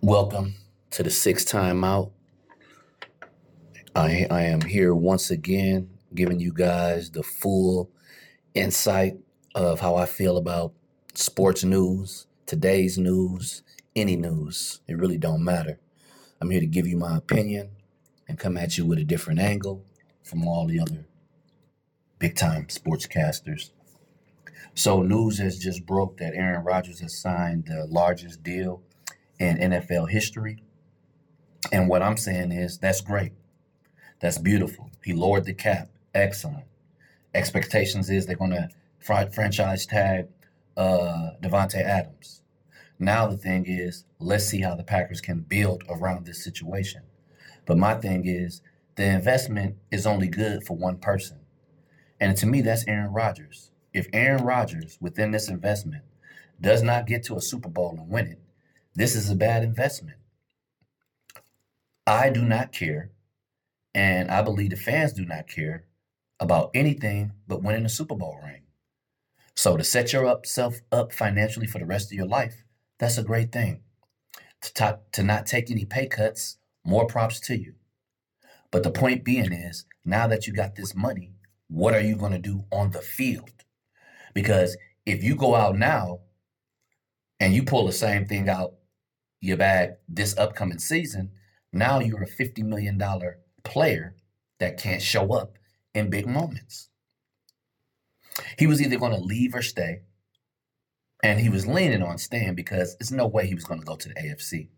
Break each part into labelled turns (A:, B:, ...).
A: Welcome to the sixth time out. I, I am here once again giving you guys the full insight of how I feel about sports news, today's news, any news. It really don't matter. I'm here to give you my opinion and come at you with a different angle from all the other big time sportscasters. So news has just broke that Aaron Rodgers has signed the largest deal in NFL history. And what I'm saying is that's great. That's beautiful. He lowered the cap. Excellent. Expectations is they're going to franchise tag uh, Davante Adams. Now the thing is, let's see how the Packers can build around this situation. But my thing is, the investment is only good for one person, and to me, that's Aaron Rodgers. If Aaron Rodgers, within this investment, does not get to a Super Bowl and win it, this is a bad investment. I do not care, and I believe the fans do not care about anything but winning a Super Bowl ring. So to set yourself up financially for the rest of your life, that's a great thing. To, ta- to not take any pay cuts, more props to you. But the point being is, now that you got this money, what are you going to do on the field? Because if you go out now and you pull the same thing out your bag this upcoming season, now you're a $50 million player that can't show up in big moments. He was either going to leave or stay, and he was leaning on staying because there's no way he was going to go to the AFC.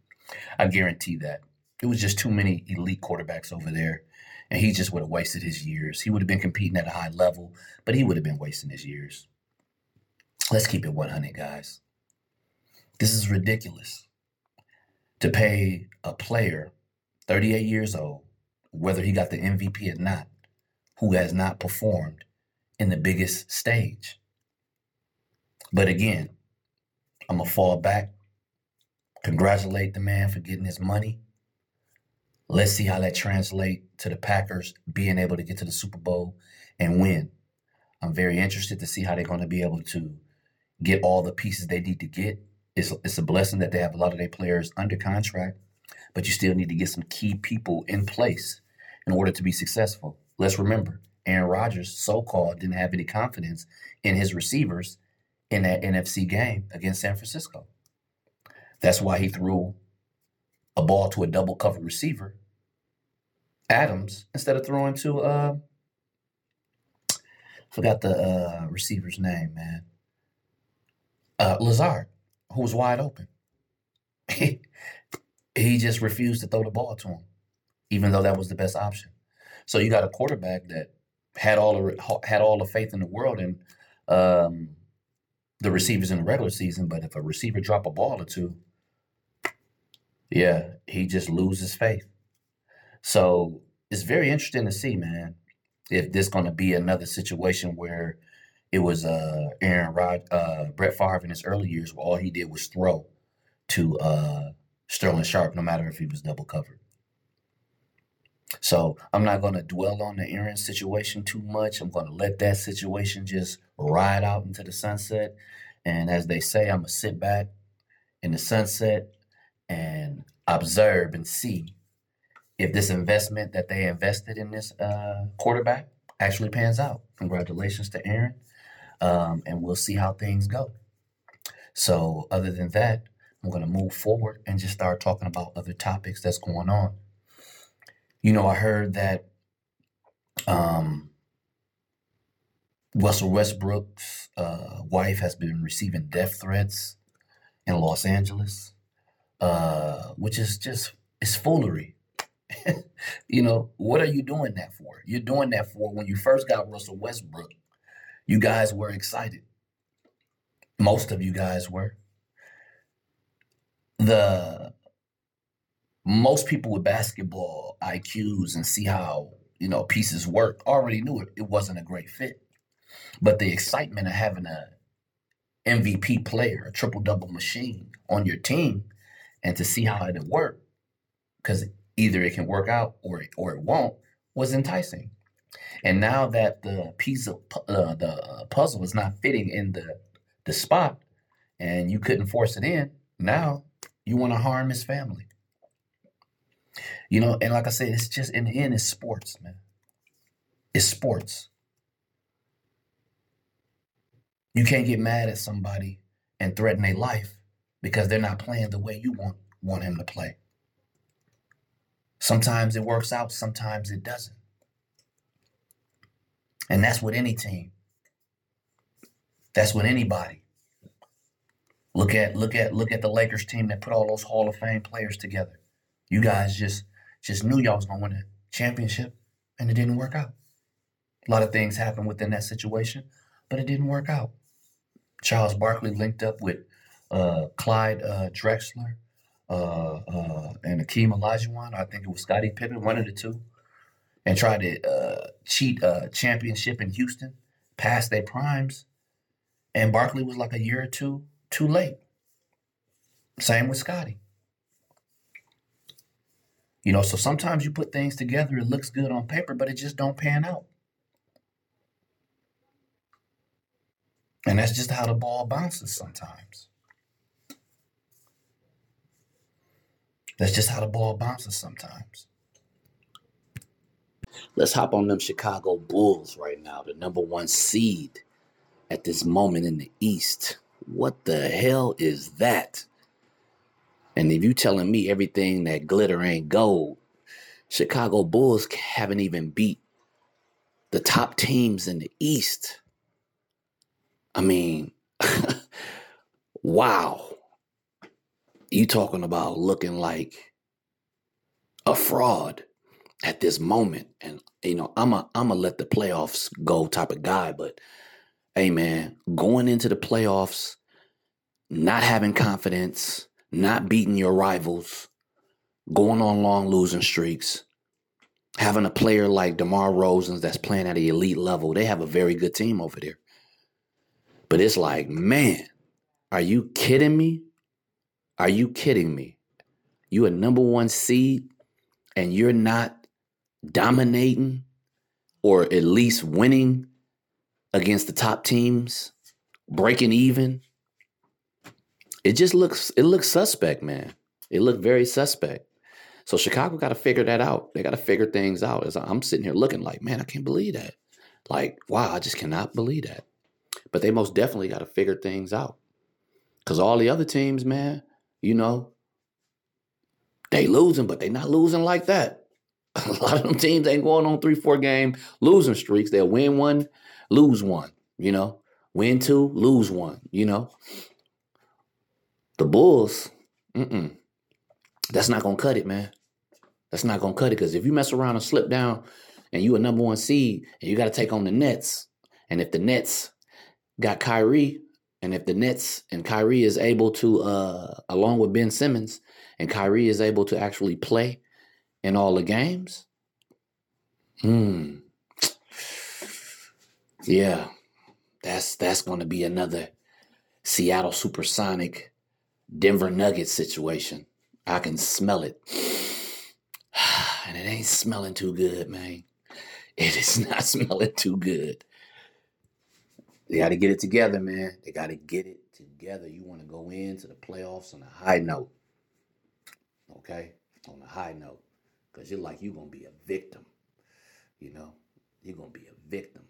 A: I guarantee that. It was just too many elite quarterbacks over there, and he just would have wasted his years. He would have been competing at a high level, but he would have been wasting his years. Let's keep it 100, guys. This is ridiculous to pay a player 38 years old, whether he got the MVP or not, who has not performed in the biggest stage. But again, I'm going to fall back, congratulate the man for getting his money. Let's see how that translates to the Packers being able to get to the Super Bowl and win. I'm very interested to see how they're going to be able to get all the pieces they need to get. It's, it's a blessing that they have a lot of their players under contract, but you still need to get some key people in place in order to be successful. Let's remember, Aaron Rodgers, so called, didn't have any confidence in his receivers in that NFC game against San Francisco. That's why he threw a ball to a double covered receiver, Adams, instead of throwing to uh forgot the uh receiver's name, man. Uh Lazard, who was wide open. he just refused to throw the ball to him, even though that was the best option. So you got a quarterback that had all the had all the faith in the world in um, the receivers in the regular season, but if a receiver drop a ball or two, yeah, he just loses faith. So it's very interesting to see, man, if this going to be another situation where it was uh, Aaron Rod, uh, Brett Favre in his early years, where all he did was throw to uh, Sterling Sharpe, no matter if he was double covered. So I'm not going to dwell on the Aaron situation too much. I'm going to let that situation just ride out into the sunset. And as they say, I'm going to sit back in the sunset and observe and see if this investment that they invested in this uh, quarterback actually pans out. Congratulations to Aaron. Um, and we'll see how things go. So, other than that, I'm going to move forward and just start talking about other topics that's going on. You know, I heard that um, Russell Westbrook's uh, wife has been receiving death threats in Los Angeles, uh, which is just it's foolery. you know, what are you doing that for? You're doing that for when you first got Russell Westbrook, you guys were excited. Most of you guys were. The most people with basketball IQs and see how, you know, pieces work already knew it, it wasn't a great fit. But the excitement of having a MVP player, a triple double machine on your team, and to see how it'll work, because either it can work out or it, or it won't, was enticing. And now that the piece of uh, the puzzle is not fitting in the the spot, and you couldn't force it in, now You want to harm his family. You know, and like I said, it's just in the end, it's sports, man. It's sports. You can't get mad at somebody and threaten their life because they're not playing the way you want want him to play. Sometimes it works out, sometimes it doesn't. And that's with any team. That's with anybody. Look at look at look at the Lakers team that put all those Hall of Fame players together. You guys just just knew y'all was gonna win a championship and it didn't work out. A lot of things happened within that situation, but it didn't work out. Charles Barkley linked up with uh, Clyde uh, Drexler uh, uh and Akeem Olajuwon. I think it was Scottie Pippen, one of the two, and tried to uh, cheat a championship in Houston past their primes. And Barkley was like a year or two too late. Same with Scotty. You know, so sometimes you put things together, it looks good on paper, but it just don't pan out. And that's just how the ball bounces sometimes. That's just how the ball bounces sometimes. Let's hop on them Chicago Bulls right now, the number one seed at this moment in the East. What the hell is that? And if you telling me everything that glitter ain't gold, Chicago Bulls haven't even beat the top teams in the East. I mean, wow. You talking about looking like a fraud at this moment. And you know, I'm a I'm a let the playoffs go type of guy, but hey man, going into the playoffs, not having confidence, not beating your rivals, going on long losing streaks, having a player like DeMar DeRozan that's playing at an elite level, they have a very good team over there. But it's like, man, are you kidding me? Are you kidding me? You a number one seed and you're not dominating or at least winning against the top teams, breaking even. It just looks it looks suspect, man. It looked very suspect. So Chicago got to figure that out. They got to figure things out. As I'm sitting here looking like, man, I can't believe that. Like, wow, I just cannot believe that. But they most definitely got to figure things out. Cause all the other teams, man, you know, they losing, but they not losing like that. A lot of them teams ain't going on three, four game losing streaks. They'll win one, lose one, you know, win two, lose one, you know. The Bulls, mm-mm, that's not gonna cut it, man. That's not gonna cut it because if you mess around and slip down, and you a number one seed, and you got to take on the Nets, and if the Nets got Kyrie, and if the Nets and Kyrie is able to, uh, along with Ben Simmons, and Kyrie is able to actually play in all the games, hmm, yeah, that's that's going to be another Seattle Supersonic, Denver Nuggets situation. I can smell it, and it ain't smelling too good, man. It is not smelling too good. They got to get it together, man. They got to get it together. You want to go into the playoffs on a high note, okay? On a high note, because you're like you're gonna be a victim. You know, you're gonna be a victim.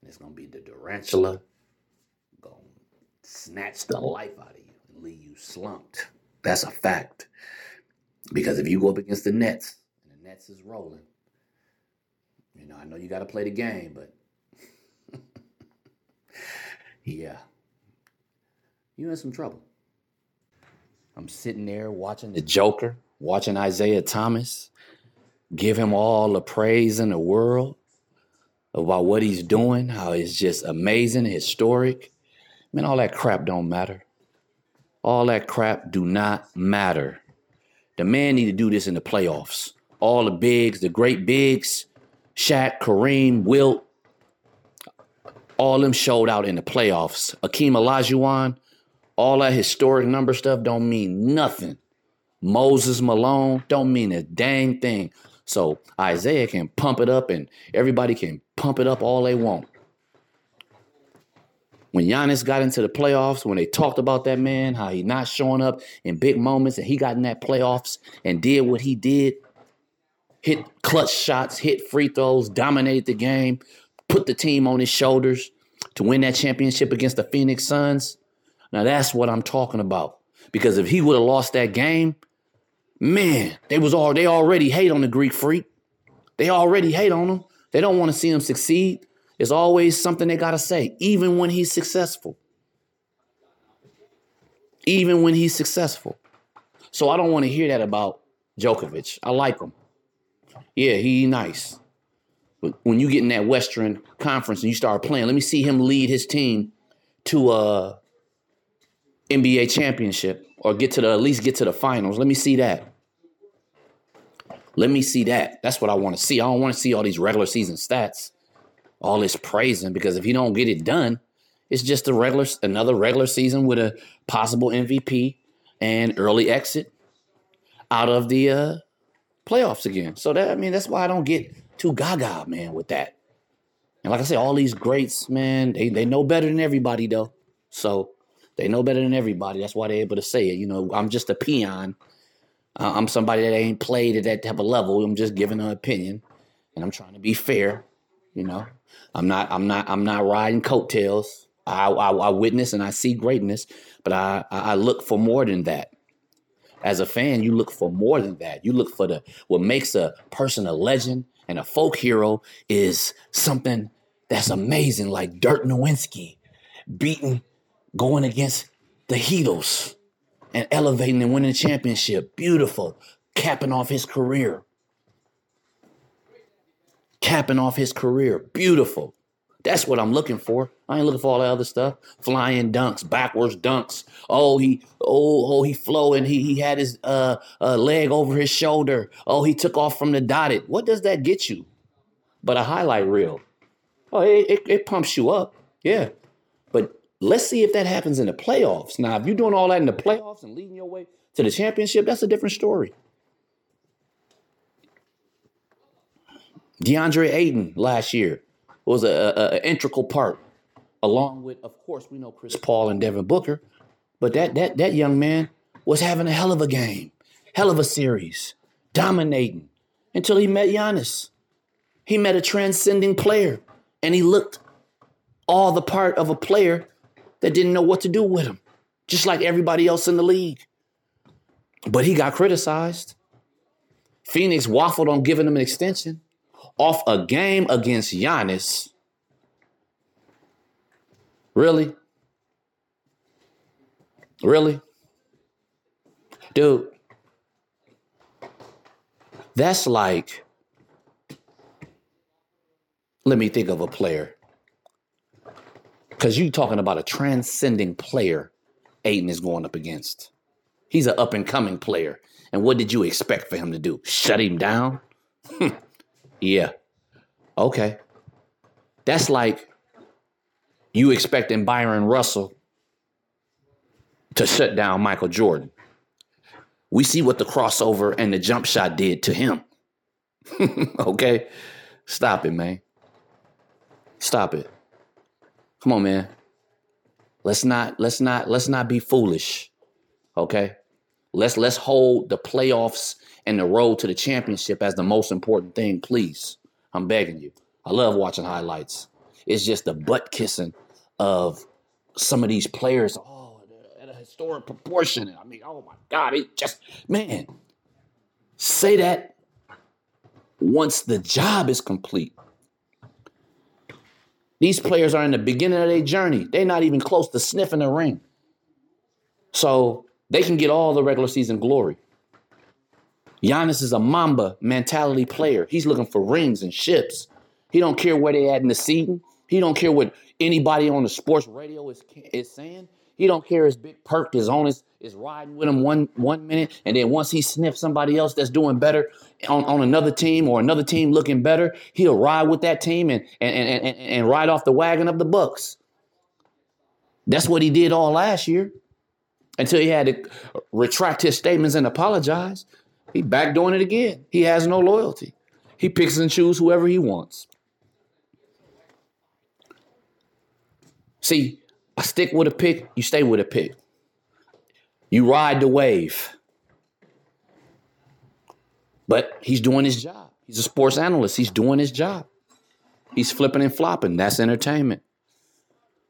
A: And it's gonna be the tarantula gonna snatch the life out of you and leave you slumped. That's a fact. Because if you go up against the Nets and the Nets is rolling, you know, I know you got to play the game, but yeah, you're in some trouble. I'm sitting there watching the Joker, watching Isaiah Thomas, give him all the praise in the world about what he's doing, how it's just amazing, historic. Man, all that crap don't matter. All that crap do not matter. The man need to do this in the playoffs. All the bigs, the great bigs, Shaq, Kareem, Wilt, all them showed out in the playoffs. Akeem Olajuwon, all that historic number stuff don't mean nothing. Moses Malone don't mean a dang thing. So Isaiah can pump it up and everybody can pump it up all they want. when Giannis got into the playoffs, when they talked about that man, how he not showing up in big moments, and he got in that playoffs and did what he did, hit clutch shots, hit free throws, dominated the game, put the team on his shoulders to win that championship against the Phoenix Suns. Now that's what I'm talking about. Because if he would have lost that game, man, they was all they already hate on the Greek freak. They already hate on him. They don't want to see him succeed. There's always something they got to say, even when he's successful. Even when he's successful. So I don't want to hear that about Jokic. I like him. Yeah, he nice. But when you get in that Western Conference and you start playing, let me see him lead his team to a NBA championship or get to the at least get to the finals. Let me see that. Let me see that. That's what I want to see. I don't want to see all these regular season stats all this praising because if you don't get it done, it's just a regular another regular season with a possible MVP and early exit out of the uh, playoffs again. So that I mean that's why I don't get too gaga, man, with that. And like I said, all these greats, man, they they know better than everybody though. So they know better than everybody. That's why they're able to say it. You know, I'm just a peon. Uh, I'm somebody that ain't played at that type of level. I'm just giving an opinion, and I'm trying to be fair. You know, I'm not I'm not I'm not riding coattails. I, I, I witness and I see greatness, but I I look for more than that. As a fan, you look for more than that. You look for the what makes a person a legend and a folk hero is something that's amazing, like Dirk Nowitzki beating, going against the Heatles and elevating and winning a championship. Beautiful, capping off his career capping off his career. Beautiful. That's what I'm looking for. I ain't looking for all that other stuff. Flying dunks, backwards dunks. Oh, he oh oh he flowing. He he had his uh, uh leg over his shoulder. Oh, he took off from the dotted. What does that get you? But a highlight reel. Oh, it, it, it pumps you up. Yeah. Let's see if that happens in the playoffs. Now, if you're doing all that in the playoffs and leading your way to the championship, that's a different story. DeAndre Ayton last year was an integral part, along with, of course, we know Chris Paul and Devin Booker, but that that that young man was having a hell of a game, hell of a series, dominating until he met Giannis. He met a transcending player, and he looked all the part of a player that didn't know what to do with him, just like everybody else in the league. But he got criticized. Phoenix waffled on giving him an extension off a game against Giannis. Really? Really? Dude, that's like, let me think of a player. Because you're talking about a transcending player Ayton is going up against. He's an up and coming player. And what did you expect for him to do? Shut him down? Hmm. Yeah. Okay. That's like you expecting Bryon Russell to shut down Michael Jordan. We see what the crossover and the jump shot did to him. okay? Stop it, man. Stop it. Come on, man. Let's not let's not let's not be foolish. Okay? Let's let's hold the playoffs and the road to the championship as the most important thing, please. I'm begging you. I love watching highlights. It's just the butt kissing of some of these players. Oh, at a historic proportion. I mean, oh my God, it just, man, say that once the job is complete. These players are in the beginning of their journey. They're not even close to sniffing the ring. So they can get all the regular season glory. Giannis is a Mamba mentality player. He's looking for rings and ships. He don't care where they at in the season. He don't care what anybody on the sports radio is, is saying. He don't care his big perk is on his is riding with him one one minute, and then once he sniffs somebody else that's doing better on, on another team or another team looking better, he'll ride with that team and and, and, and, and ride off the wagon of the Bucks. That's what he did all last year until he had to retract his statements and apologize. He back doing it again. He has no loyalty. He picks and chooses whoever he wants. See,
B: I stick with a pick, you stay with a pick. You ride the wave. But he's doing his job. He's a sports analyst. He's doing his job. He's flipping and flopping. That's entertainment.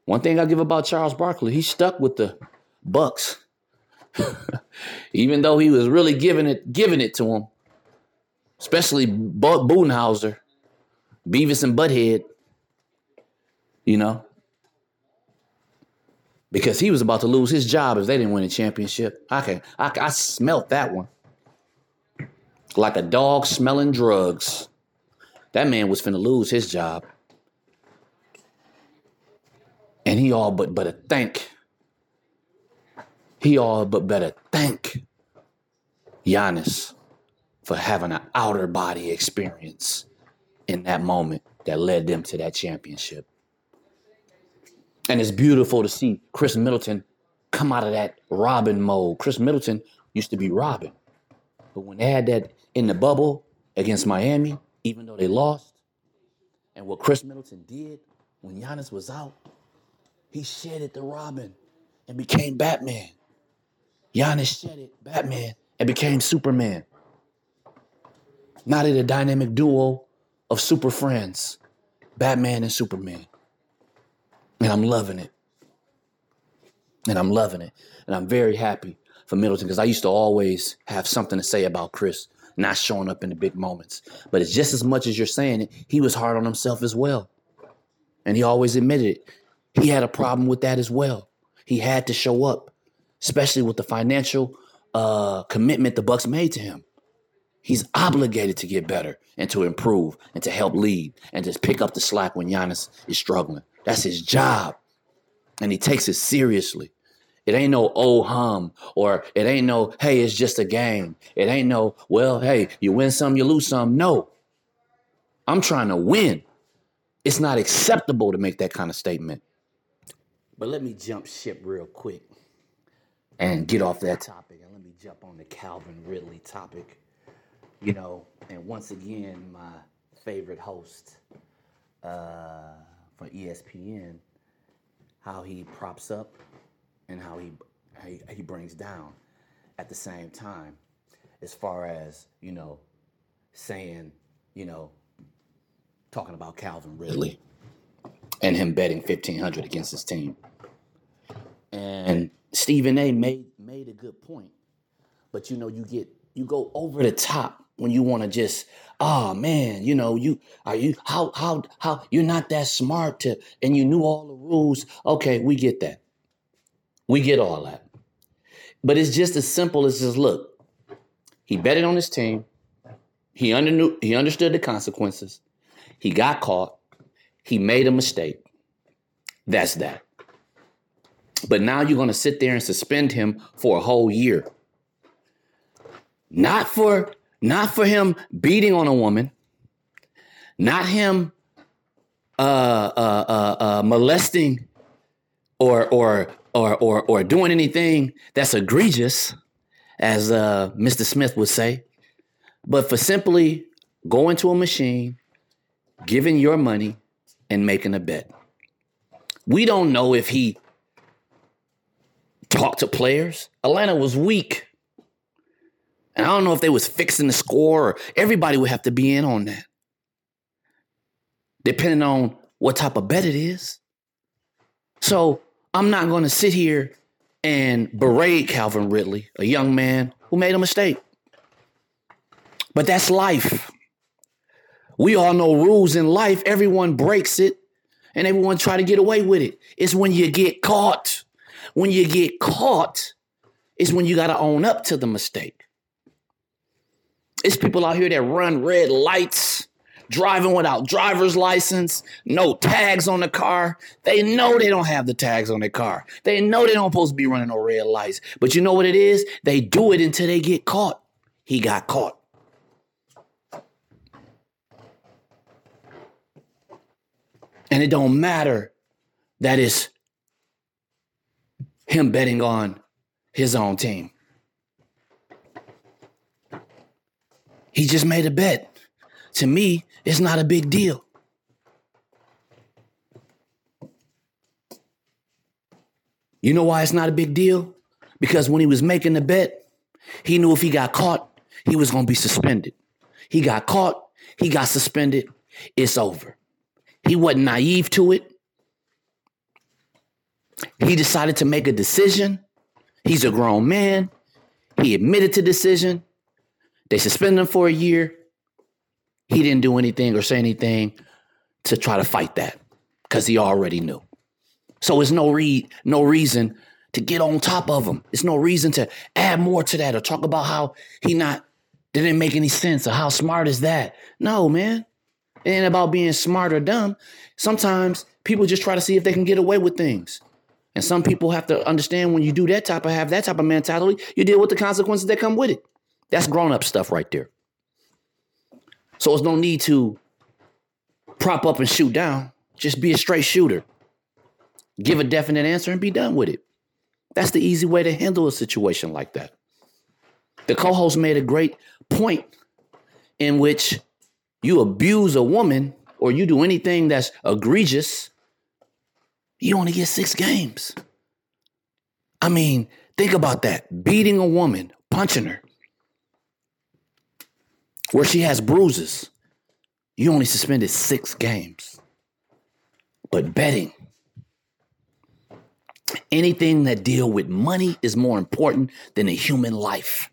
B: One thing I give about Charles Barkley, he stuck with the Bucks. Even though he was really giving it giving it to him. Especially Bo- Budenholzer, Beavis and Butthead. You know? Because he was about to lose his job if they didn't win a championship. I can I, I smelt that one like a dog smelling drugs. That man was finna lose his job. And he all but better thank. He all but better thank Giannis for having an outer body experience in that moment that led them to that championship. And it's beautiful to see Khris Middleton come out of that Robin mode. Khris Middleton used to be Robin. But when they had that in the bubble against Miami, even though they lost. And what Khris Middleton did when Giannis was out, he shedded the Robin and became Batman. Giannis shedded Batman and became Superman. Not in a dynamic duo of super friends, Batman and Superman. And I'm loving it. And I'm loving it. And I'm very happy for Middleton because I used to always have something to say about Khris not showing up in the big moments. But it's just as much as you're saying it, he was hard on himself as well. And he always admitted it. He had a problem with that as well. He had to show up, especially with the financial uh, commitment the Bucks made to him. He's obligated to get better and to improve and to help lead and to pick up the slack when Giannis is struggling. That's his job. And he takes it seriously. It ain't no oh hum or it ain't no hey it's just a game. It ain't no well hey you win some you lose some. No. I'm trying to win. It's not acceptable to make that kind of statement. But let me jump ship real quick and get off that topic and let me jump on the Calvin Ridley topic. You know, and once again my favorite host uh, for ESPN how he props up and how he, he he brings down at the same time as far as you know saying you know talking about Calvin Ridley and him betting 1500 against his team. And Stephen A made made a good point but you know you get you go over the top when you want to just oh man you know you are you how how how you're not that smart to and you knew all the rules okay we get that we get all that. But it's just as simple as just look, he betted on his team. He under, he understood the consequences. He got caught. He made a mistake. That's that. But now you're going to sit there and suspend him for a whole year. Not for not for him beating on a woman, not him uh, uh, uh, uh molesting or or or or or doing anything that's egregious, as uh, Mr. Smith would say, but for simply going to a machine, giving your money, and making a bet. We don't know if he talked to players. Atlanta was weak. And I don't know if they was fixing the score or everybody would have to be in on that. Depending on what type of bet it is. So I'm not going to sit here and berate Calvin Ridley, a young man who made a mistake. But that's life. We all know rules in life. Everyone breaks it and everyone try to get away with it. It's when you get caught. When you get caught, is when you got to own up to the mistake. It's people out here that run red lights driving without driver's license, no tags on the car. They know they don't have the tags on their car. They know they don't supposed to be running no red lights. But you know what it is? They do it until they get caught. He got caught. And it don't matter that it's him betting on his own team. He just made a bet. To me, it's not a big deal. You know why it's not a big deal? Because when he was making the bet, he knew if he got caught, he was going to be suspended. He got caught, he got suspended, it's over. He wasn't naive to it. He decided to make a decision. He's a grown man. He admitted to decision. They suspended him for a year. He didn't do anything or say anything to try to fight that because he already knew. So it's no re- no reason to get on top of him. It's no reason to add more to that or talk about how he not didn't make any sense or how smart is that. No, man. It ain't about being smart or dumb. Sometimes people just try to see if they can get away with things. And some people have to understand when you do that type of have that type of mentality, you deal with the consequences that come with it. That's grown up stuff right there. So there's no need to prop up and shoot down. Just be a straight shooter. Give a definite answer and be done with it. That's the easy way to handle a situation like that. The co host made a great point in which you abuse a woman or you do anything that's egregious, you only get six games. I mean, think about that beating a woman, punching her, where she has bruises. You only suspended six games. But betting, anything that deal with money is more important than a human life.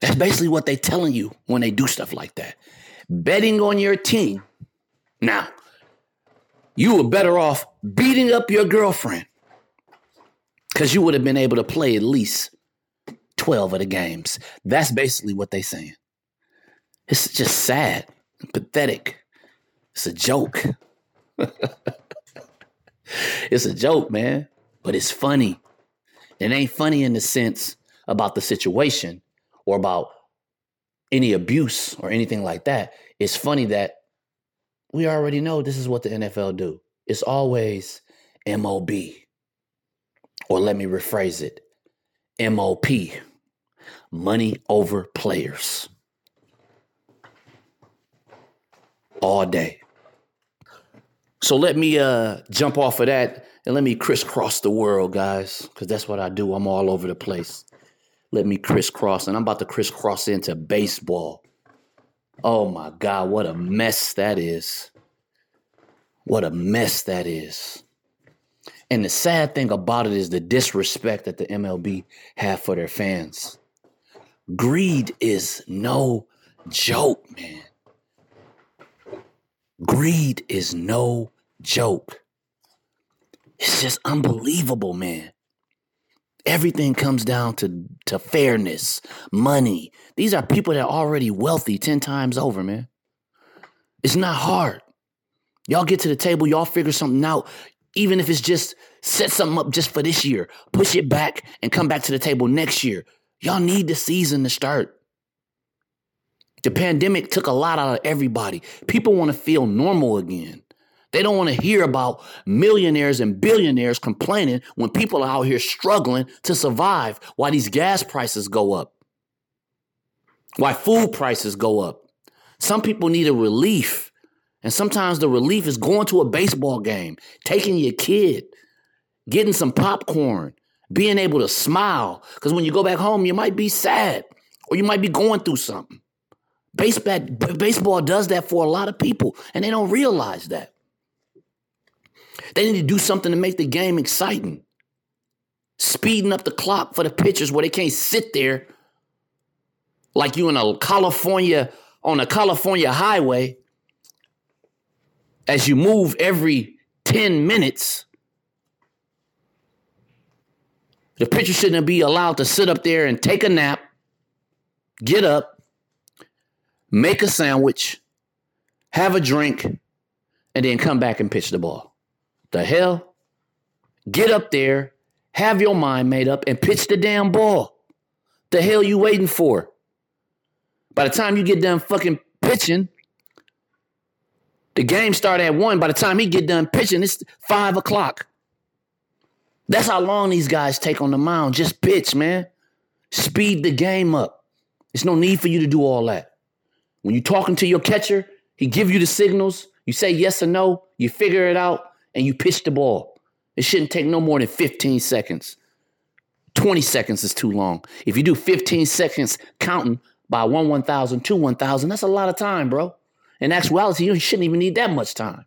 B: That's basically what they're telling you when they do stuff like that. Betting on your team. Now, you were better off beating up your girlfriend because you would have been able to play at least 12 of the games. That's basically what they're saying. It's just sad, pathetic. It's a joke. it's a joke, man, but it's funny. It ain't funny in the sense about the situation or about any abuse or anything like that. It's funny that we already know this is what the NFL do. It's always MOB. Or let me rephrase it. MOP. Money over players. All day. So let me uh jump off of that and let me crisscross the world, guys, because that's what I do. I'm all over the place. Let me crisscross, and I'm about to crisscross into baseball. Oh my God, what a mess that is. What a mess that is. And the sad thing about it is the disrespect that the MLB have for their fans. Greed is no joke, man. Greed is no joke. It's just unbelievable, man. Everything comes down to, to fairness, money. These are people that are already wealthy 10 times over, man. It's not hard. Y'all get to the table, y'all figure something out, even if it's just set something up just for this year, push it back and come back to the table next year. Y'all need the season to start. The pandemic took a lot out of everybody. People want to feel normal again. They don't want to hear about millionaires and billionaires complaining when people are out here struggling to survive why these gas prices go up, why food prices go up. Some people need a relief. And sometimes the relief is going to a baseball game, taking your kid, getting some popcorn, being able to smile. Because when you go back home, you might be sad or you might be going through something. Baseball, baseball does that for a lot of people, and they don't realize that. They need to do something to make the game exciting. Speeding up the clock for the pitchers where they can't sit there like you in a California on a California highway as you move every 10 minutes. The pitcher shouldn't be allowed to sit up there and take a nap, get up, make a sandwich, have a drink, and then come back and pitch the ball. The hell? Get up there, have your mind made up, and pitch the damn ball. The hell you waiting for? By the time you get done fucking pitching, the game start at one. By the time he get done pitching, it's five o'clock. That's how long these guys take on the mound. Just pitch, man. Speed the game up. There's no need for you to do all that. When you're talking to your catcher, he give you the signals. You say yes or no. You figure it out and you pitch the ball. It shouldn't take no more than 15 seconds. 20 seconds is too long. If you do 15 seconds counting by one 1,000, two 1,000, that's a lot of time, bro. In actuality, you shouldn't even need that much time.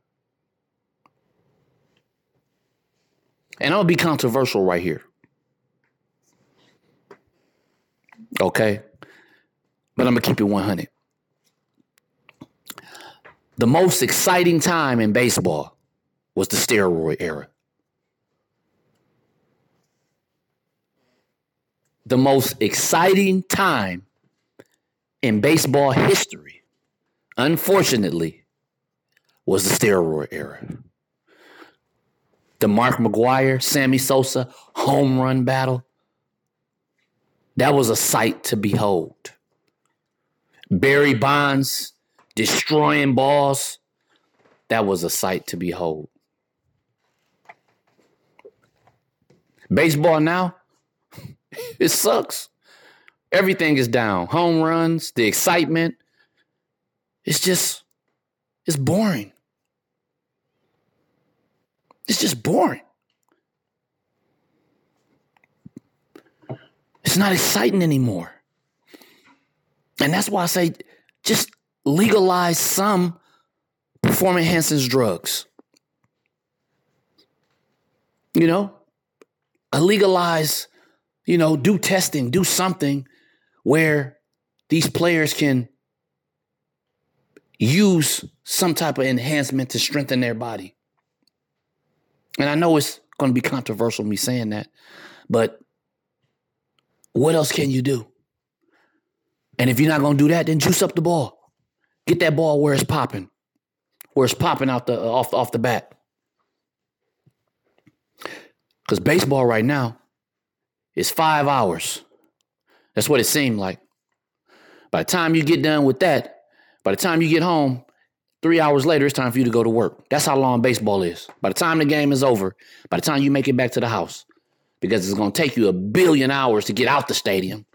B: And I'll be controversial right here. Okay? But I'm going to keep it 100. The most exciting time in baseball was the steroid era. The most exciting time in baseball history, unfortunately, was the steroid era. The Mark McGwire, Sammy Sosa home run battle. That was a sight to behold. Barry Bonds destroying balls. That was a sight to behold. Baseball now, it sucks. Everything is down. Home runs, the excitement. It's just, it's boring. It's just boring. It's not exciting anymore. And that's why I say just legalize some performance enhancing drugs. You know, legalize, you know, do testing, do something where these players can use some type of enhancement to strengthen their body. And I know it's going to be controversial me saying that, but what else can you do? And if you're not going to do that, then juice up the ball. Get that ball where it's popping, where it's popping out the off off the bat. Because baseball right now is five hours. That's what it seemed like. By the time you get done with that, by the time you get home, three hours later, it's time for you to go to work. That's how long baseball is. By the time the game is over, by the time you make it back to the house, because it's going to take you a billion hours to get out the stadium,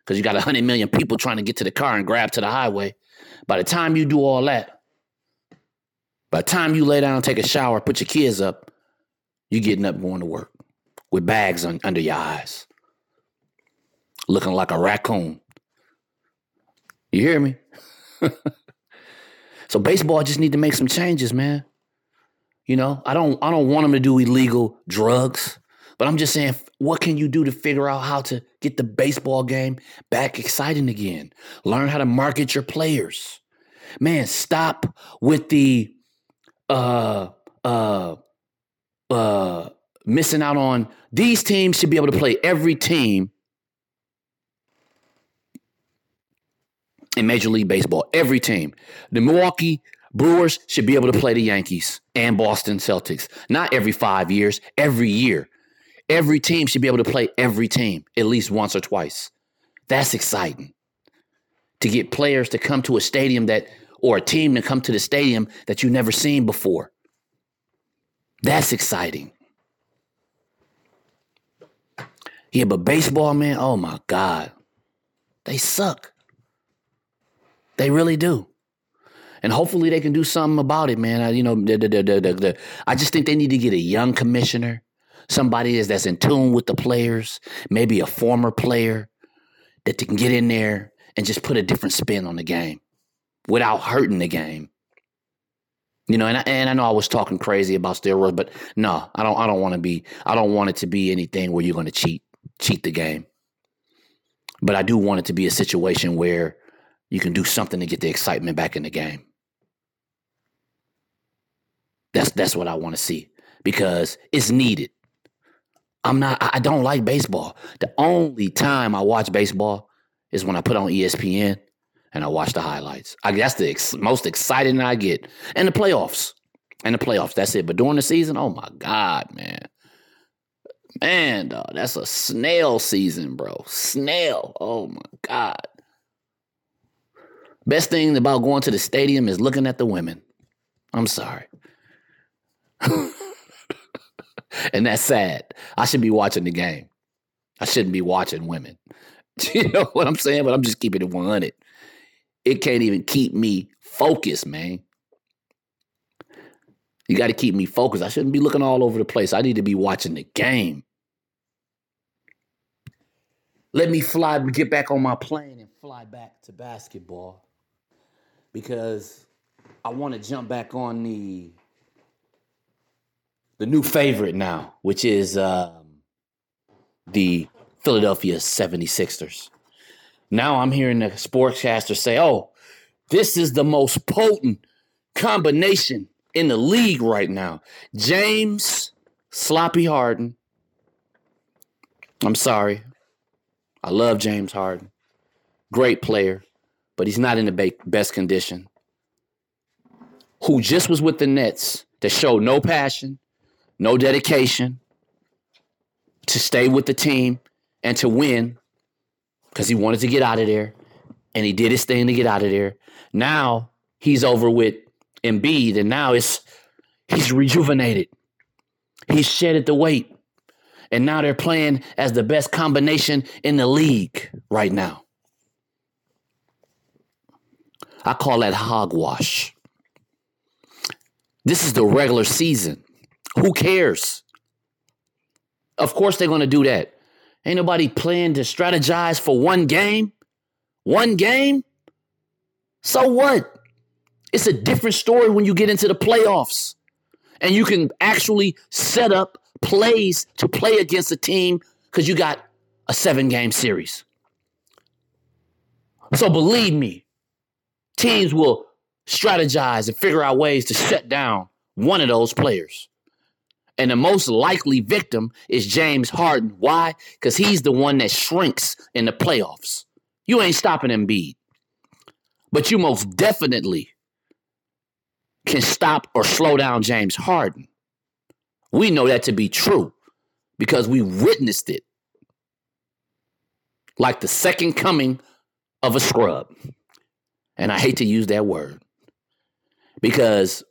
B: because you got 100 million people trying to get to the car and grab to the highway. By the time you do all that, by the time you lay down, take a shower, put your kids up, you're getting up going to work with bags on, under your eyes, looking like a raccoon. You hear me? so baseball just need to make some changes, man. You know, I don't I don't want them to do illegal drugs, but I'm just saying what can you do to figure out how to get the baseball game back exciting again? Learn how to market your players. Man, stop with the uh uh uh missing out on these teams should be able to play every team in Major League Baseball. Every team. The Milwaukee Brewers should be able to play the Yankees and Boston Celtics. Not every five years, every year. Every team should be able to play every team at least once or twice. That's exciting. To get players to come to a stadium that, or a team to come to the stadium that you've never seen before. That's exciting. Yeah, but baseball, man, oh my God. They suck. They really do. And hopefully they can do something about it, man. I, you know, the, the, the, I just think they need to get a young commissioner somebody is that's in tune with the players, maybe a former player that can get in there and just put a different spin on the game without hurting the game. You know, and I, and I know I was talking crazy about steroids, but no, I don't. I don't want to be. I don't want it to be anything where you're going to cheat, cheat the game. But I do want it to be a situation where you can do something to get the excitement back in the game. That's that's what I want to see because it's needed. I'm not, I don't like baseball. The only time I watch baseball is when I put on ESPN and I watch the highlights. I guess the ex- most exciting I get. And the playoffs. And the playoffs. That's it. But during the season, oh my God, man. Man, dog, that's a snail season, bro. Snail. Oh my God. Best thing about going to the stadium is looking at the women. I'm sorry. and that's sad. I should be watching the game. I shouldn't be watching women. You know what I'm saying? But I'm just keeping it 100. It can't even keep me focused, man. You got to keep me focused. I shouldn't be looking all over the place. I need to be watching the game. Let me fly, get back on my plane and fly back to basketball because I want to jump back on the the new favorite now, which is um, the Philadelphia 76ers. Now I'm hearing the sportscaster say, oh, this is the most potent combination in the league right now. James Sloppy Harden. I'm sorry. I love James Harden. Great player, but he's not in the best condition. Who just was with the Nets that showed no passion, no dedication to stay with the team and to win because he wanted to get out of there and he did his thing to get out of there. Now he's over with Embiid and now it's he's rejuvenated. He's shedded the weight. And now they're playing as the best combination in the league right now. I call that hogwash. This is the regular season. Who cares? Of course they're going to do that. Ain't nobody playing to strategize for one game. One game? So what? It's a different story when you get into the playoffs and you can actually set up plays to play against a team because you got a seven game series. So believe me, teams will strategize and figure out ways to shut down one of those players. And the most likely victim is James Harden. Why? Because he's the one that shrinks in the playoffs. You ain't stopping Embiid. But you most definitely can stop or slow down James Harden. We know that to be true because we witnessed it. Like the second coming of a scrub. And I hate to use that word because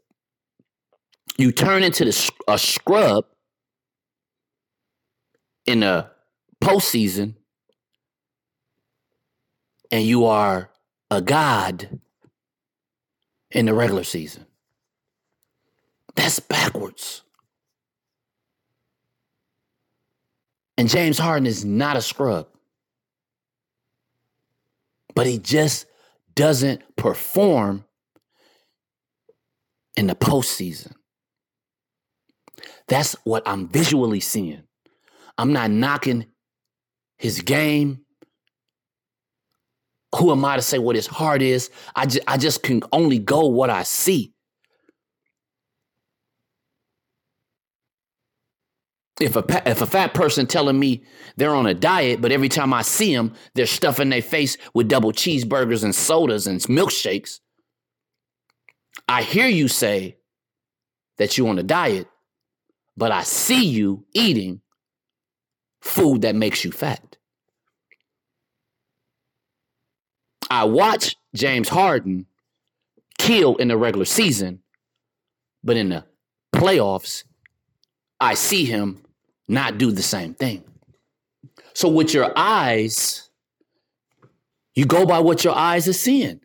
B: you turn into the, a scrub in the postseason, and you are a god in the regular season. That's backwards. And James Harden is not a scrub. But he just doesn't perform in the postseason. That's what I'm visually seeing. I'm not knocking his game. Who am I to say what his heart is? I, ju- I just can only go what I see. If a, if a fat person telling me they're on a diet, but every time I see them, they're stuffing their face with double cheeseburgers and sodas and milkshakes, I hear you say that you're on a diet, but I see you eating food that makes you fat. I watch James Harden kill in the regular season, but in the playoffs, I see him not do the same thing. So, with your eyes, you go by what your eyes are seeing.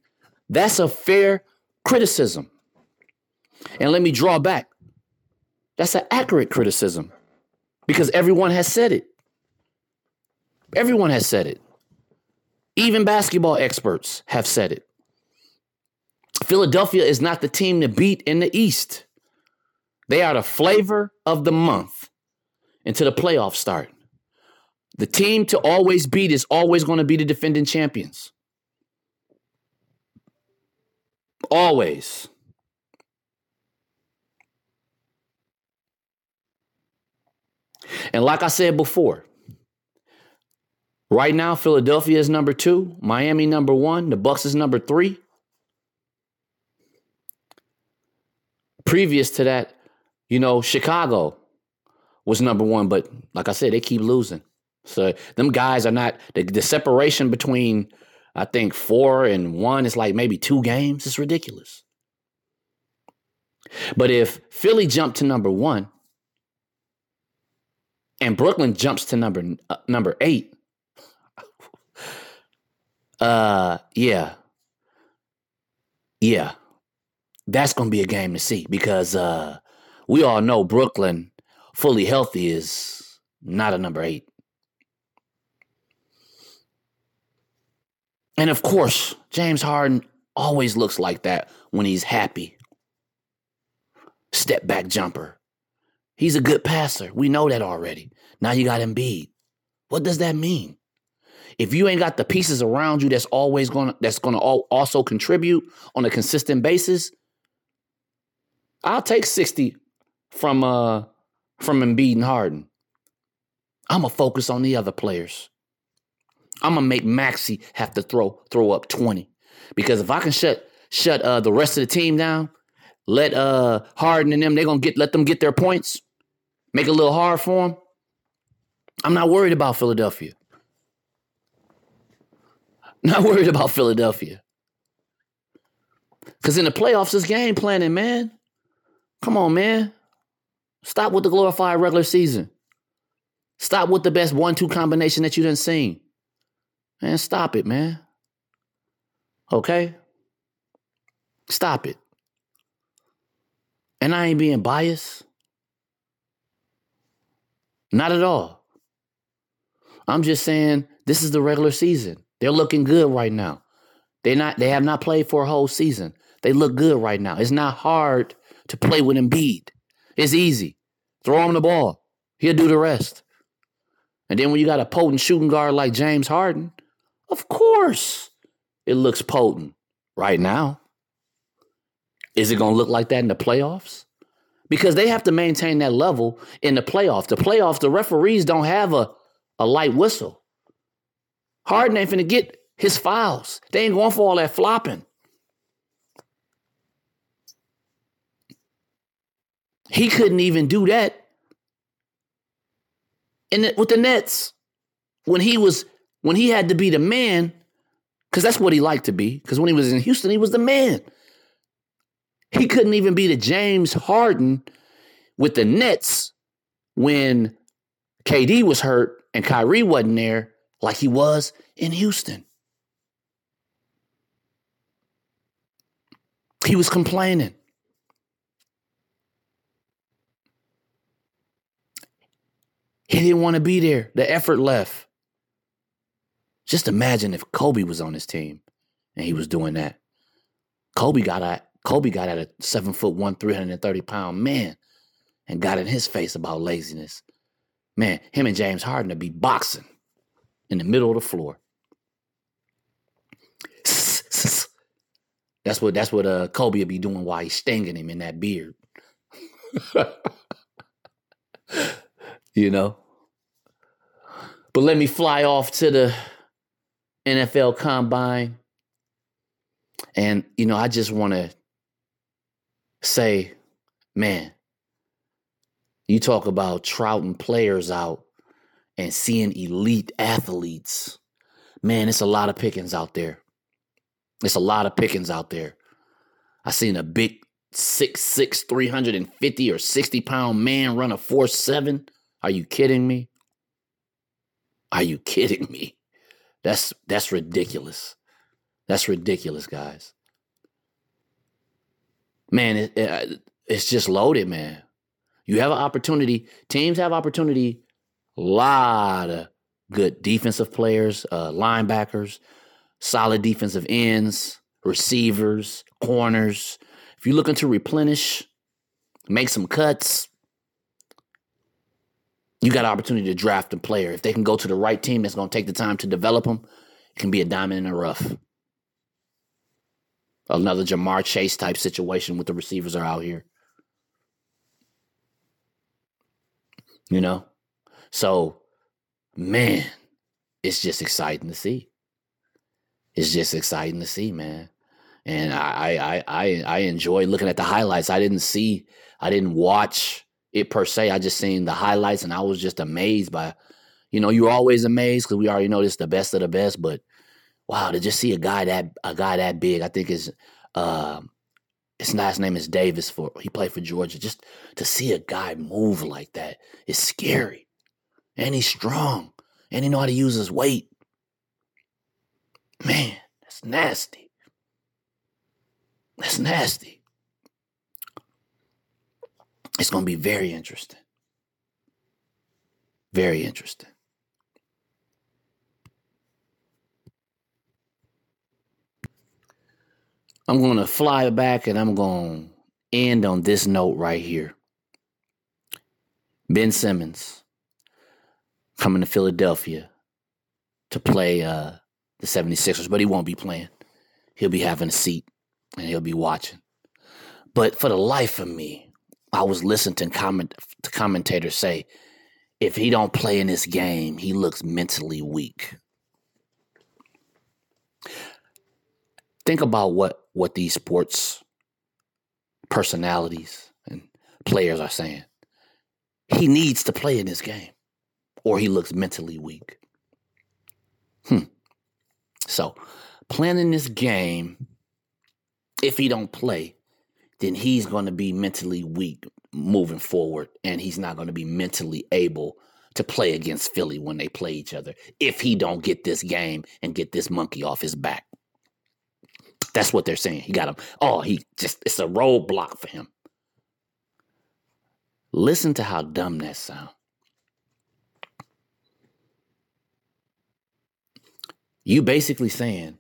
B: That's a fair criticism. And let me draw back. That's an accurate criticism because everyone has said it. Everyone has said it. Even basketball experts have said it. Philadelphia is not the team to beat in the East. They are the flavor of the month until the playoffs start. The team to always beat is always going to be the defending champions. Always. And like I said before, right now Philadelphia is number two, Miami number one, the Bucks is number three. Previous to that, you know, Chicago was number one, but like I said, they keep losing. So them guys are not the, the separation between I think four and one is like maybe two games. It's ridiculous. But if Philly jumped to number one, and Brooklyn jumps to number uh, number eight. Uh, yeah, yeah, that's gonna be a game to see because uh, we all know Brooklyn fully healthy is not a number eight. And of course, James Harden always looks like that when he's happy. Step back jumper. He's a good passer. We know that already. Now you got Embiid. What does that mean? If you ain't got the pieces around you that's always going to that's going to also contribute on a consistent basis, I'll take 60 from uh from Embiid and Harden. I'm gonna focus on the other players. I'm gonna make Maxey have to throw throw up 20. Because if I can shut shut uh, the rest of the team down, let uh, Harden and them, they're gonna get let them get their points, make it a little hard for them. I'm not worried about Philadelphia. Not worried about Philadelphia. Cause in the playoffs, it's game planning, man. Come on, man. Stop with the glorified regular season. Stop with the best one-two combination that you didn't seen. Man, stop it, man. Okay? Stop it. And I ain't being biased. Not at all. I'm just saying this is the regular season. They're looking good right now. They not they have not played for a whole season. They look good right now. It's not hard to play with Embiid. It's easy. Throw him the ball. He'll do the rest. And then when you got a potent shooting guard like James Harden, of course it looks potent right now. Is it going to look like that in the playoffs? Because they have to maintain that level in the playoffs. The playoffs, the referees don't have a, a light whistle. Harden ain't finna get his fouls. They ain't going for all that flopping. He couldn't even do that in the, with the Nets when he was when he had to be the man, because that's what he liked to be. Because when he was in Houston, he was the man. He couldn't even be the James Harden with the Nets when KD was hurt and Kyrie wasn't there like he was in Houston. He was complaining. He didn't want to be there. The effort left. Just imagine if Kobe was on his team and he was doing that. Kobe got at Kobe got at a seven foot one, 330 pound man and got in his face about laziness. Man, him and James Harden would be boxing in the middle of the floor. That's what that's what uh Kobe would be doing while he's stinging him in that beard. you know? But let me fly off to the NFL Combine. And, you know, I just want to say, man, you talk about trouting players out and seeing elite athletes. Man, it's a lot of pickings out there. It's a lot of pickings out there. I seen a big six six, 350 or 60 pound man run a 4 7. Are you kidding me? Are you kidding me? That's that's ridiculous. That's ridiculous, guys. Man, it, it, uh, it's just loaded, man. You have an opportunity. Teams have opportunity. A lot of good defensive players, uh, linebackers, solid defensive ends, receivers, corners. If you're looking to replenish, make some cuts, you got an opportunity to draft a player. If they can go to the right team that's going to take the time to develop them, it can be a diamond in the rough. Another Ja'Marr Chase type situation with the receivers are out here. You know? So, man, it's just exciting to see. It's just exciting to see, man. And I I I I enjoy looking at the highlights. I didn't see, I didn't watch it per se. I just seen the highlights and I was just amazed by, you know, you're always amazed because we already know this the best of the best. But wow, to just see a guy that a guy that big, I think is uh, his last name is Davis for he played for Georgia. Just to see a guy move like that is scary. And he's strong. And he know how to use his weight. Man, that's nasty. That's nasty. It's to be very interesting. Very interesting. I'm going to fly back and I'm going to end on this note right here. Ben Simmons coming to Philadelphia to play uh, the 76ers, but he won't be playing. He'll be having a seat and he'll be watching. But for the life of me, I was listening to, comment, to commentators say, if he don't play in this game, he looks mentally weak. Think about what what these sports personalities and players are saying. He needs to play in this game or he looks mentally weak. Hmm. So, planning this game, if he don't play, then he's going to be mentally weak moving forward and he's not going to be mentally able to play against Philly when they play each other if he don't get this game and get this monkey off his back. That's what they're saying. He got him. Oh, he just, it's a roadblock for him. Listen to how dumb that sounds. You basically saying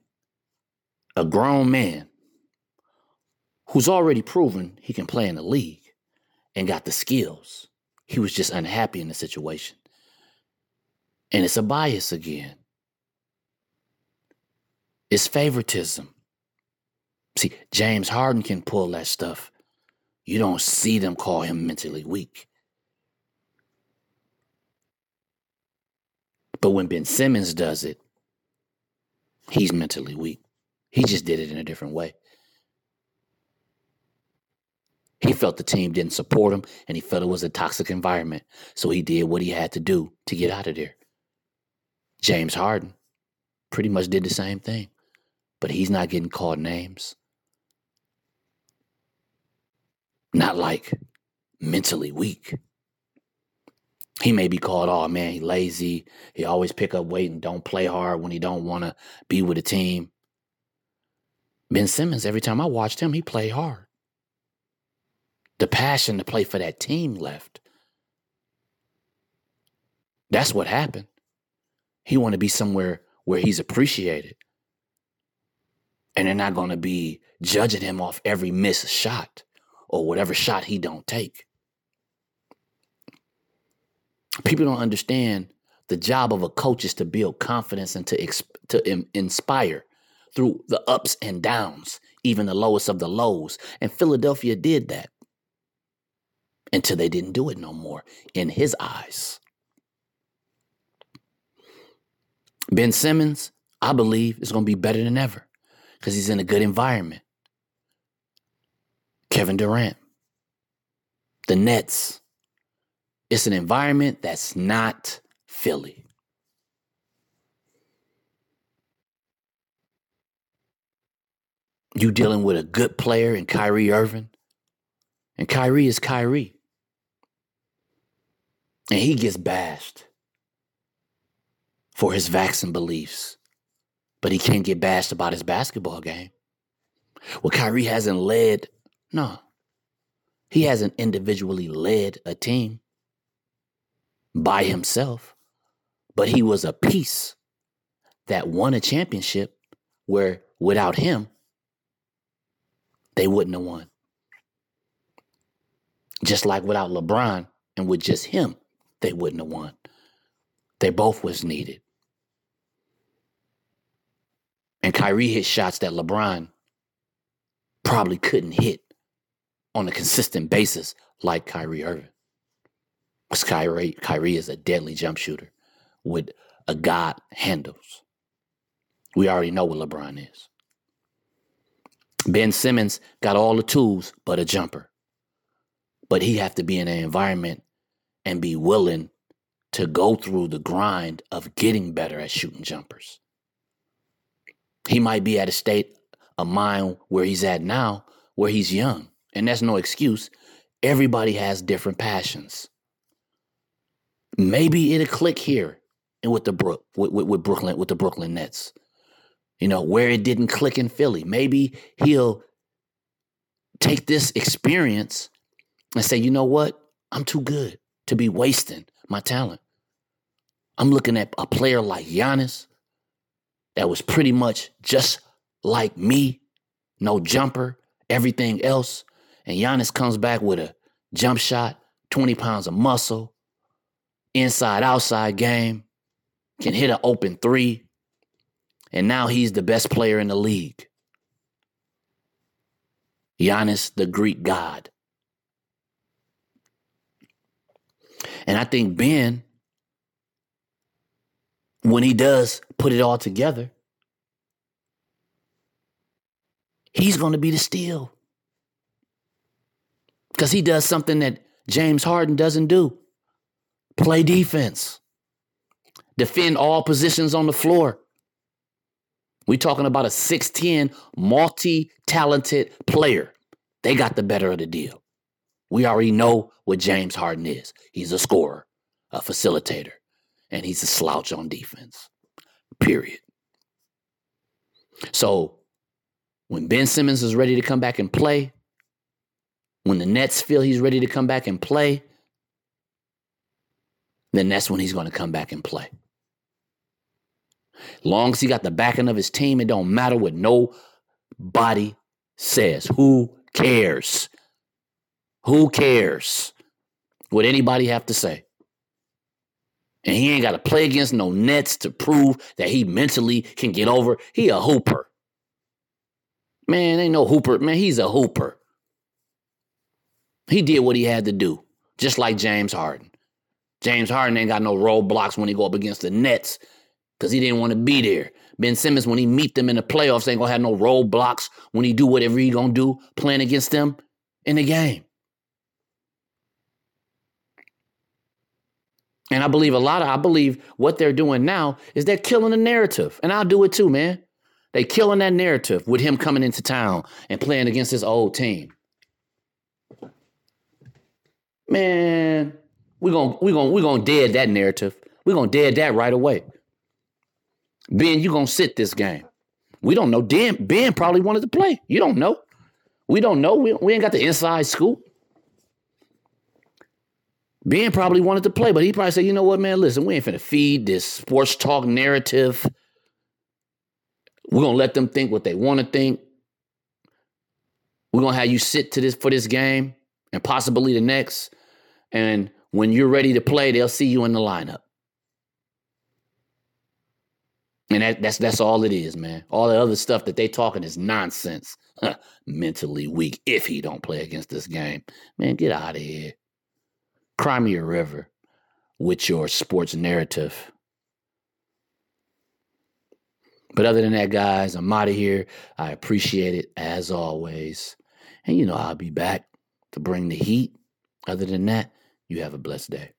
B: a grown man who's already proven he can play in the league and got the skills. He was just unhappy in the situation. And it's a bias again. It's favoritism. See, James Harden can pull that stuff. You don't see them call him mentally weak. But when Ben Simmons does it, he's mentally weak. He just did it in a different way. He felt the team didn't support him and he felt it was a toxic environment. So he did what he had to do to get out of there. James Harden pretty much did the same thing, but he's not getting called names. Not like mentally weak. He may be called, oh man, he lazy. He always pick up weight and don't play hard when he don't want to be with a team. Ben Simmons, every time I watched him, he played hard. The passion to play for that team left. That's what happened. He want to be somewhere where he's appreciated. And they're not going to be judging him off every missed shot or whatever shot he don't take. People don't understand the job of a coach is to build confidence and to exp- to Im- inspire through the ups and downs, even the lowest of the lows. And Philadelphia did that until they didn't do it no more in his eyes. Ben Simmons, I believe, is going to be better than ever because he's in a good environment. Kevin Durant, the Nets. It's an environment that's not Philly. You dealing with a good player in Kyrie Irving, and Kyrie is Kyrie. And he gets bashed for his vaccine beliefs, but he can't get bashed about his basketball game. Well, Kyrie hasn't led, no, he hasn't individually led a team by himself, but he was a piece that won a championship where without him, they wouldn't have won. Just like without LeBron and with just him, they wouldn't have won. They both was needed. And Kyrie hit shots that LeBron probably couldn't hit on a consistent basis like Kyrie Irving. Because Kyrie, Kyrie is a deadly jump shooter with a God handles. We already know what LeBron is. Ben Simmons got all the tools but a jumper. But he have to be in an environment and be willing to go through the grind of getting better at shooting jumpers. He might be at a state of mind where he's at now, where he's young, and that's no excuse. Everybody has different passions. Maybe it'll click here and with the Brook, with, with, with Brooklyn, with the Brooklyn Nets. You know, where it didn't click in Philly. Maybe he'll take this experience and say, you know what? I'm too good to be wasting my talent. I'm looking at a player like Giannis that was pretty much just like me, no jumper, everything else. And Giannis comes back with a jump shot, 20 pounds of muscle, inside outside game, can hit an open three. And now he's the best player in the league. Giannis, the Greek god. And I think Ben, when he does put it all together, he's going to be the steal. Because he does something that James Harden doesn't do play defense, defend all positions on the floor. We're talking about a 6'10, multi talented player. They got the better of the deal. We already know what James Harden is he's a scorer, a facilitator, and he's a slouch on defense, period. So when Ben Simmons is ready to come back and play, when the Nets feel he's ready to come back and play, then that's when he's going to come back and play. Long as he got the backing of his team, it don't matter what nobody says. Who cares? Who cares what anybody have to say? And he ain't got to play against no Nets to prove that he mentally can get over. He a hooper. Man, ain't no hooper. Man, he's a hooper. He did what he had to do, just like James Harden. James Harden ain't got no roadblocks when he go up against the Nets because he didn't want to be there. Ben Simmons, when he meet them in the playoffs, ain't gonna have no roadblocks when he do whatever he gonna do playing against them in the game. And I believe a lot of I believe what they're doing now is they're killing the narrative. And I'll do it too, man. They killing that narrative with him coming into town and playing against his old team. Man, we're gonna we're gonna we're gonna dead that narrative. We're gonna dead that right away. Ben, you gonna sit this game. We don't know. Ben, ben probably wanted to play. You don't know. We don't know. We, we ain't got the inside scoop. Ben probably wanted to play, but he probably said, you know what, man, listen, we ain't finna feed this sports talk narrative. We're gonna let them think what they want to think. We're gonna have you sit to this for this game and possibly the next. And when you're ready to play, they'll see you in the lineup. And that, that's that's all it is, man. All the other stuff that they talking is nonsense. Mentally weak if he don't play against this game. Man, get out of here. Cry me a river with your sports narrative. But other than that, guys, I'm out of here. I appreciate it as always. And you know, I'll be back to bring the heat. Other than that, you have a blessed day.